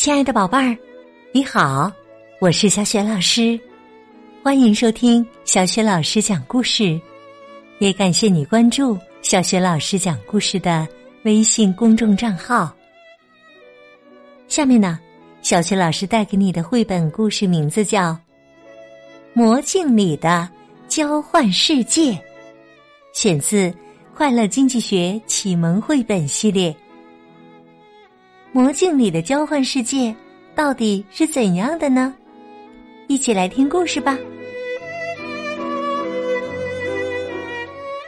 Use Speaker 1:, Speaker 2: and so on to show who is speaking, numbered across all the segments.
Speaker 1: 亲爱的宝贝儿，你好，我是小雪老师，欢迎收听小雪老师讲故事，也感谢你关注小雪老师讲故事的微信公众账号。下面呢，小雪老师带给你的绘本故事名字叫《魔镜里的交换世界》，选自《快乐经济学启蒙绘本系列》。魔镜里的交换世界到底是怎样的呢？一起来听故事吧。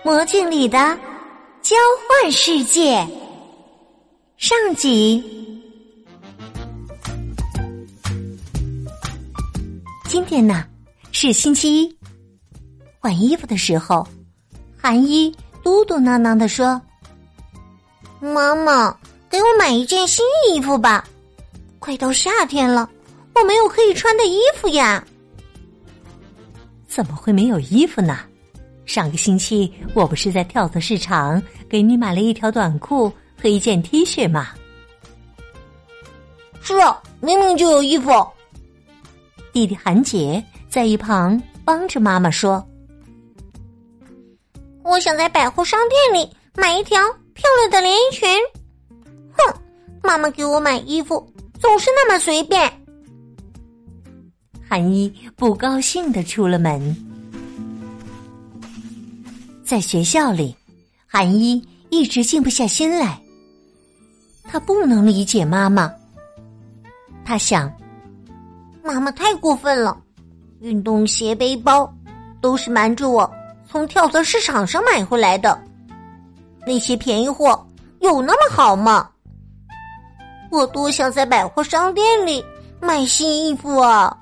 Speaker 1: 魔镜里的交换世界上集。今天呢是星期一，换衣服的时候，韩一嘟嘟囔囔的说：“
Speaker 2: 妈妈。”给我买一件新衣服吧，快到夏天了，我没有可以穿的衣服呀。
Speaker 1: 怎么会没有衣服呢？上个星期我不是在跳蚤市场给你买了一条短裤和一件 T 恤吗？
Speaker 2: 是啊，明明就有衣服。
Speaker 1: 弟弟韩杰在一旁帮着妈妈说：“
Speaker 2: 我想在百货商店里买一条漂亮的连衣裙。”妈妈给我买衣服总是那么随便。
Speaker 1: 韩一不高兴的出了门，在学校里，韩一一直静不下心来。他不能理解妈妈。他想，
Speaker 2: 妈妈太过分了，运动鞋、背包都是瞒着我从跳蚤市场上买回来的，那些便宜货有那么好吗？我多想在百货商店里买新衣服啊！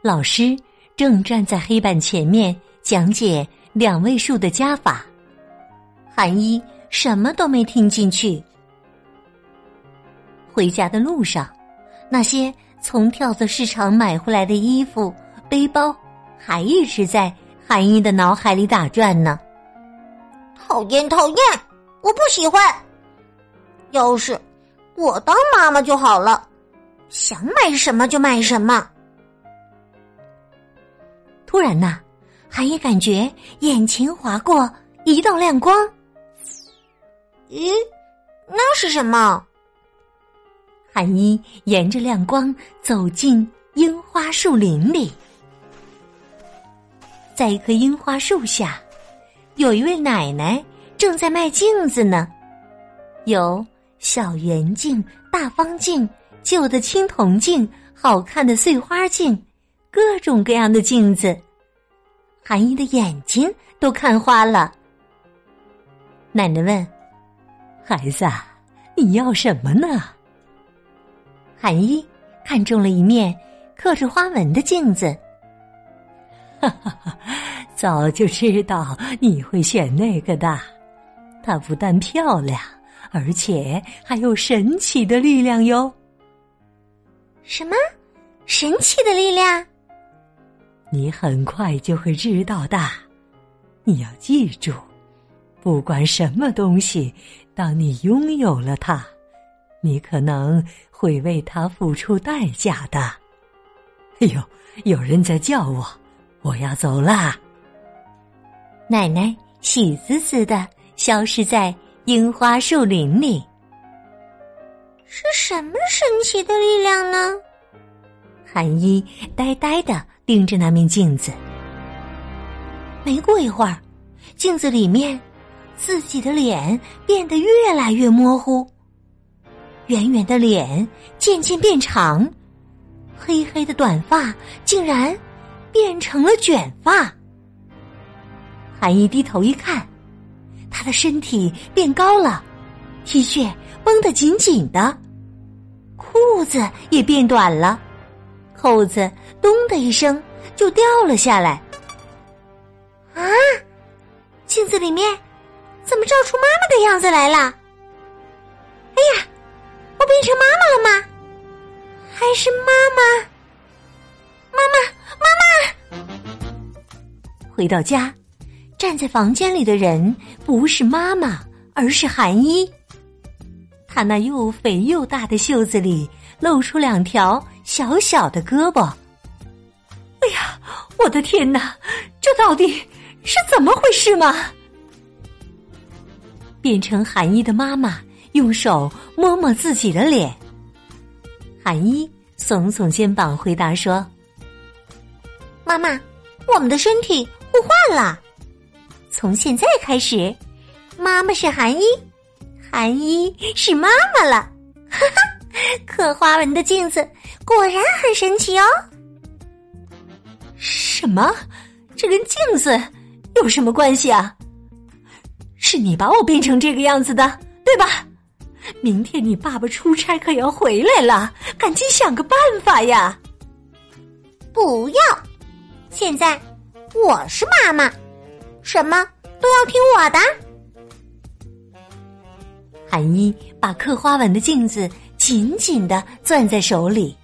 Speaker 1: 老师正站在黑板前面讲解两位数的加法，韩一什么都没听进去。回家的路上，那些从跳蚤市场买回来的衣服、背包，还一直在韩一的脑海里打转呢。
Speaker 2: 讨厌，讨厌，我不喜欢。要是我当妈妈就好了，想买什么就买什么。
Speaker 1: 突然呐，韩一感觉眼前划过一道亮光。
Speaker 2: 咦，那是什么？
Speaker 1: 韩一沿着亮光走进樱花树林里，在一棵樱花树下，有一位奶奶正在卖镜子呢，有。小圆镜、大方镜、旧的青铜镜、好看的碎花镜，各种各样的镜子，韩一的眼睛都看花了。奶奶问：“孩子，你要什么呢？”韩一看中了一面刻着花纹的镜子，哈哈哈！早就知道你会选那个的，它不但漂亮。而且还有神奇的力量哟！
Speaker 2: 什么神奇的力量？
Speaker 1: 你很快就会知道的。你要记住，不管什么东西，当你拥有了它，你可能会为它付出代价的。哎呦，有人在叫我，我要走啦！奶奶喜滋滋的消失在。樱花树林里，
Speaker 2: 是什么神奇的力量呢？
Speaker 1: 韩一呆呆的盯着那面镜子。没过一会儿，镜子里面自己的脸变得越来越模糊，圆圆的脸渐渐变长，黑黑的短发竟然变成了卷发。韩一低头一看。他的身体变高了，T 恤绷得紧紧的，裤子也变短了，扣子咚的一声就掉了下来。
Speaker 2: 啊！镜子里面怎么照出妈妈的样子来了？哎呀，我变成妈妈了吗？还是妈妈？妈妈，妈
Speaker 1: 妈！回到家。站在房间里的人不是妈妈，而是韩一。他那又肥又大的袖子里露出两条小小的胳膊。哎呀，我的天哪！这到底是怎么回事吗？变成韩一的妈妈用手摸摸自己的脸。韩一耸耸肩膀回答说：“
Speaker 2: 妈妈，我们的身体互换了。从现在开始，妈妈是韩一，韩一是妈妈了。哈哈，刻花纹的镜子果然很神奇哦。
Speaker 1: 什么？这跟镜子有什么关系啊？是你把我变成这个样子的，对吧？”明天你爸爸出差可要回来了，赶紧想个办法呀！
Speaker 2: 不要，现在我是妈妈，什么都要听我的。
Speaker 1: 韩一把刻花纹的镜子紧紧的攥在手里。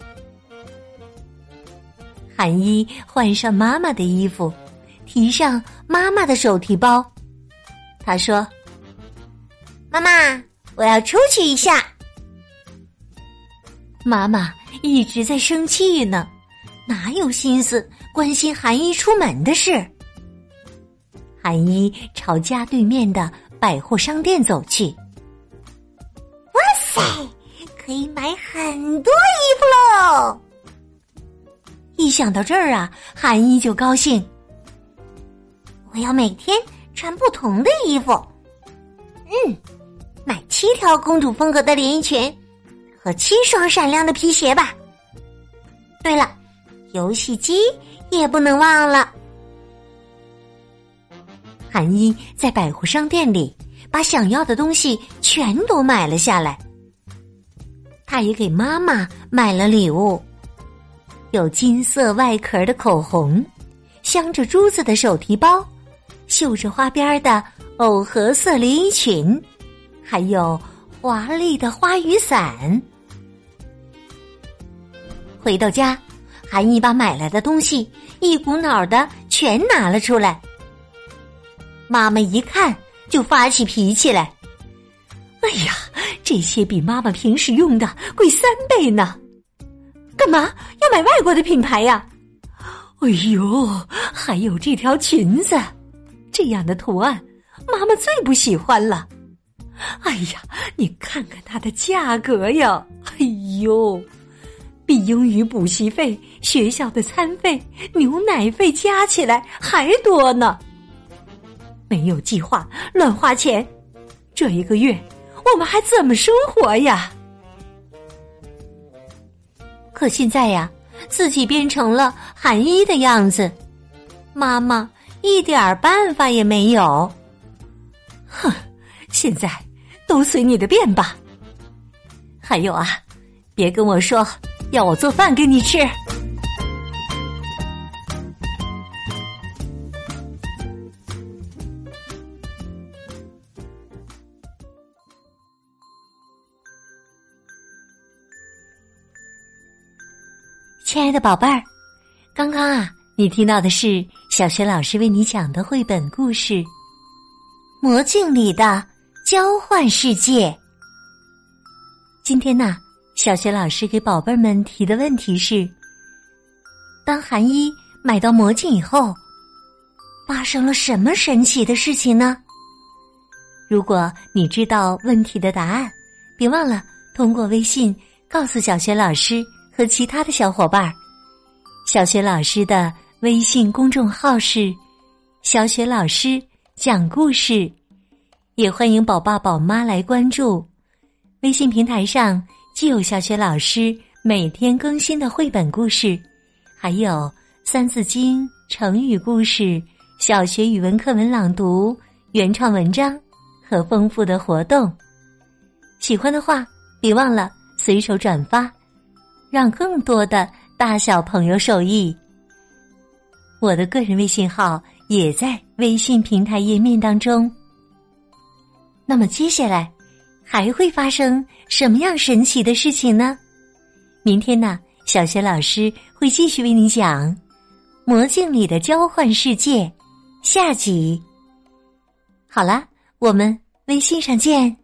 Speaker 1: 韩一换上妈妈的衣服，提上妈妈的手提包，他说：“
Speaker 2: 妈妈。”我要出去一下。
Speaker 1: 妈妈一直在生气呢，哪有心思关心韩一出门的事？韩一朝家对面的百货商店走去。
Speaker 2: 哇塞，可以买很多衣服喽！
Speaker 1: 一想到这儿啊，韩一就高兴。
Speaker 2: 我要每天穿不同的衣服。嗯。买七条公主风格的连衣裙和七双闪亮的皮鞋吧。对了，游戏机也不能忘了。
Speaker 1: 韩一在百货商店里把想要的东西全都买了下来。他也给妈妈买了礼物，有金色外壳的口红，镶着珠子的手提包，绣着花边的藕荷色连衣裙。还有华丽的花雨伞。回到家，韩一把买来的东西一股脑的全拿了出来。妈妈一看就发起脾气来：“哎呀，这些比妈妈平时用的贵三倍呢！干嘛要买外国的品牌呀？哎呦，还有这条裙子，这样的图案，妈妈最不喜欢了。”哎呀，你看看它的价格呀！哎呦，比英语补习费、学校的餐费、牛奶费加起来还多呢。没有计划乱花钱，这一个月我们还怎么生活呀？可现在呀，自己变成了韩一的样子，妈妈一点办法也没有。哼，现在。都随你的便吧。还有啊，别跟我说要我做饭给你吃。亲爱的宝贝儿，刚刚啊，你听到的是小学老师为你讲的绘本故事《魔镜里的》。交换世界。今天呢，小学老师给宝贝们提的问题是：当韩一买到魔镜以后，发生了什么神奇的事情呢？如果你知道问题的答案，别忘了通过微信告诉小学老师和其他的小伙伴。小学老师的微信公众号是“小雪老师讲故事”。也欢迎宝爸宝妈来关注，微信平台上既有小学老师每天更新的绘本故事，还有《三字经》成语故事、小学语文课文朗读、原创文章和丰富的活动。喜欢的话，别忘了随手转发，让更多的大小朋友受益。我的个人微信号也在微信平台页面当中。那么接下来还会发生什么样神奇的事情呢？明天呢，小学老师会继续为你讲《魔镜里的交换世界》下集。好了，我们微信上见。